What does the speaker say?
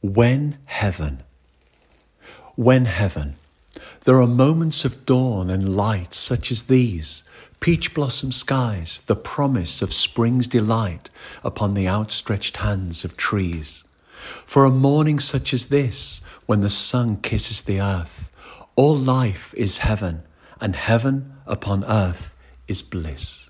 When heaven. When heaven. There are moments of dawn and light such as these, peach blossom skies, the promise of spring's delight upon the outstretched hands of trees. For a morning such as this, when the sun kisses the earth, all life is heaven, and heaven upon earth is bliss.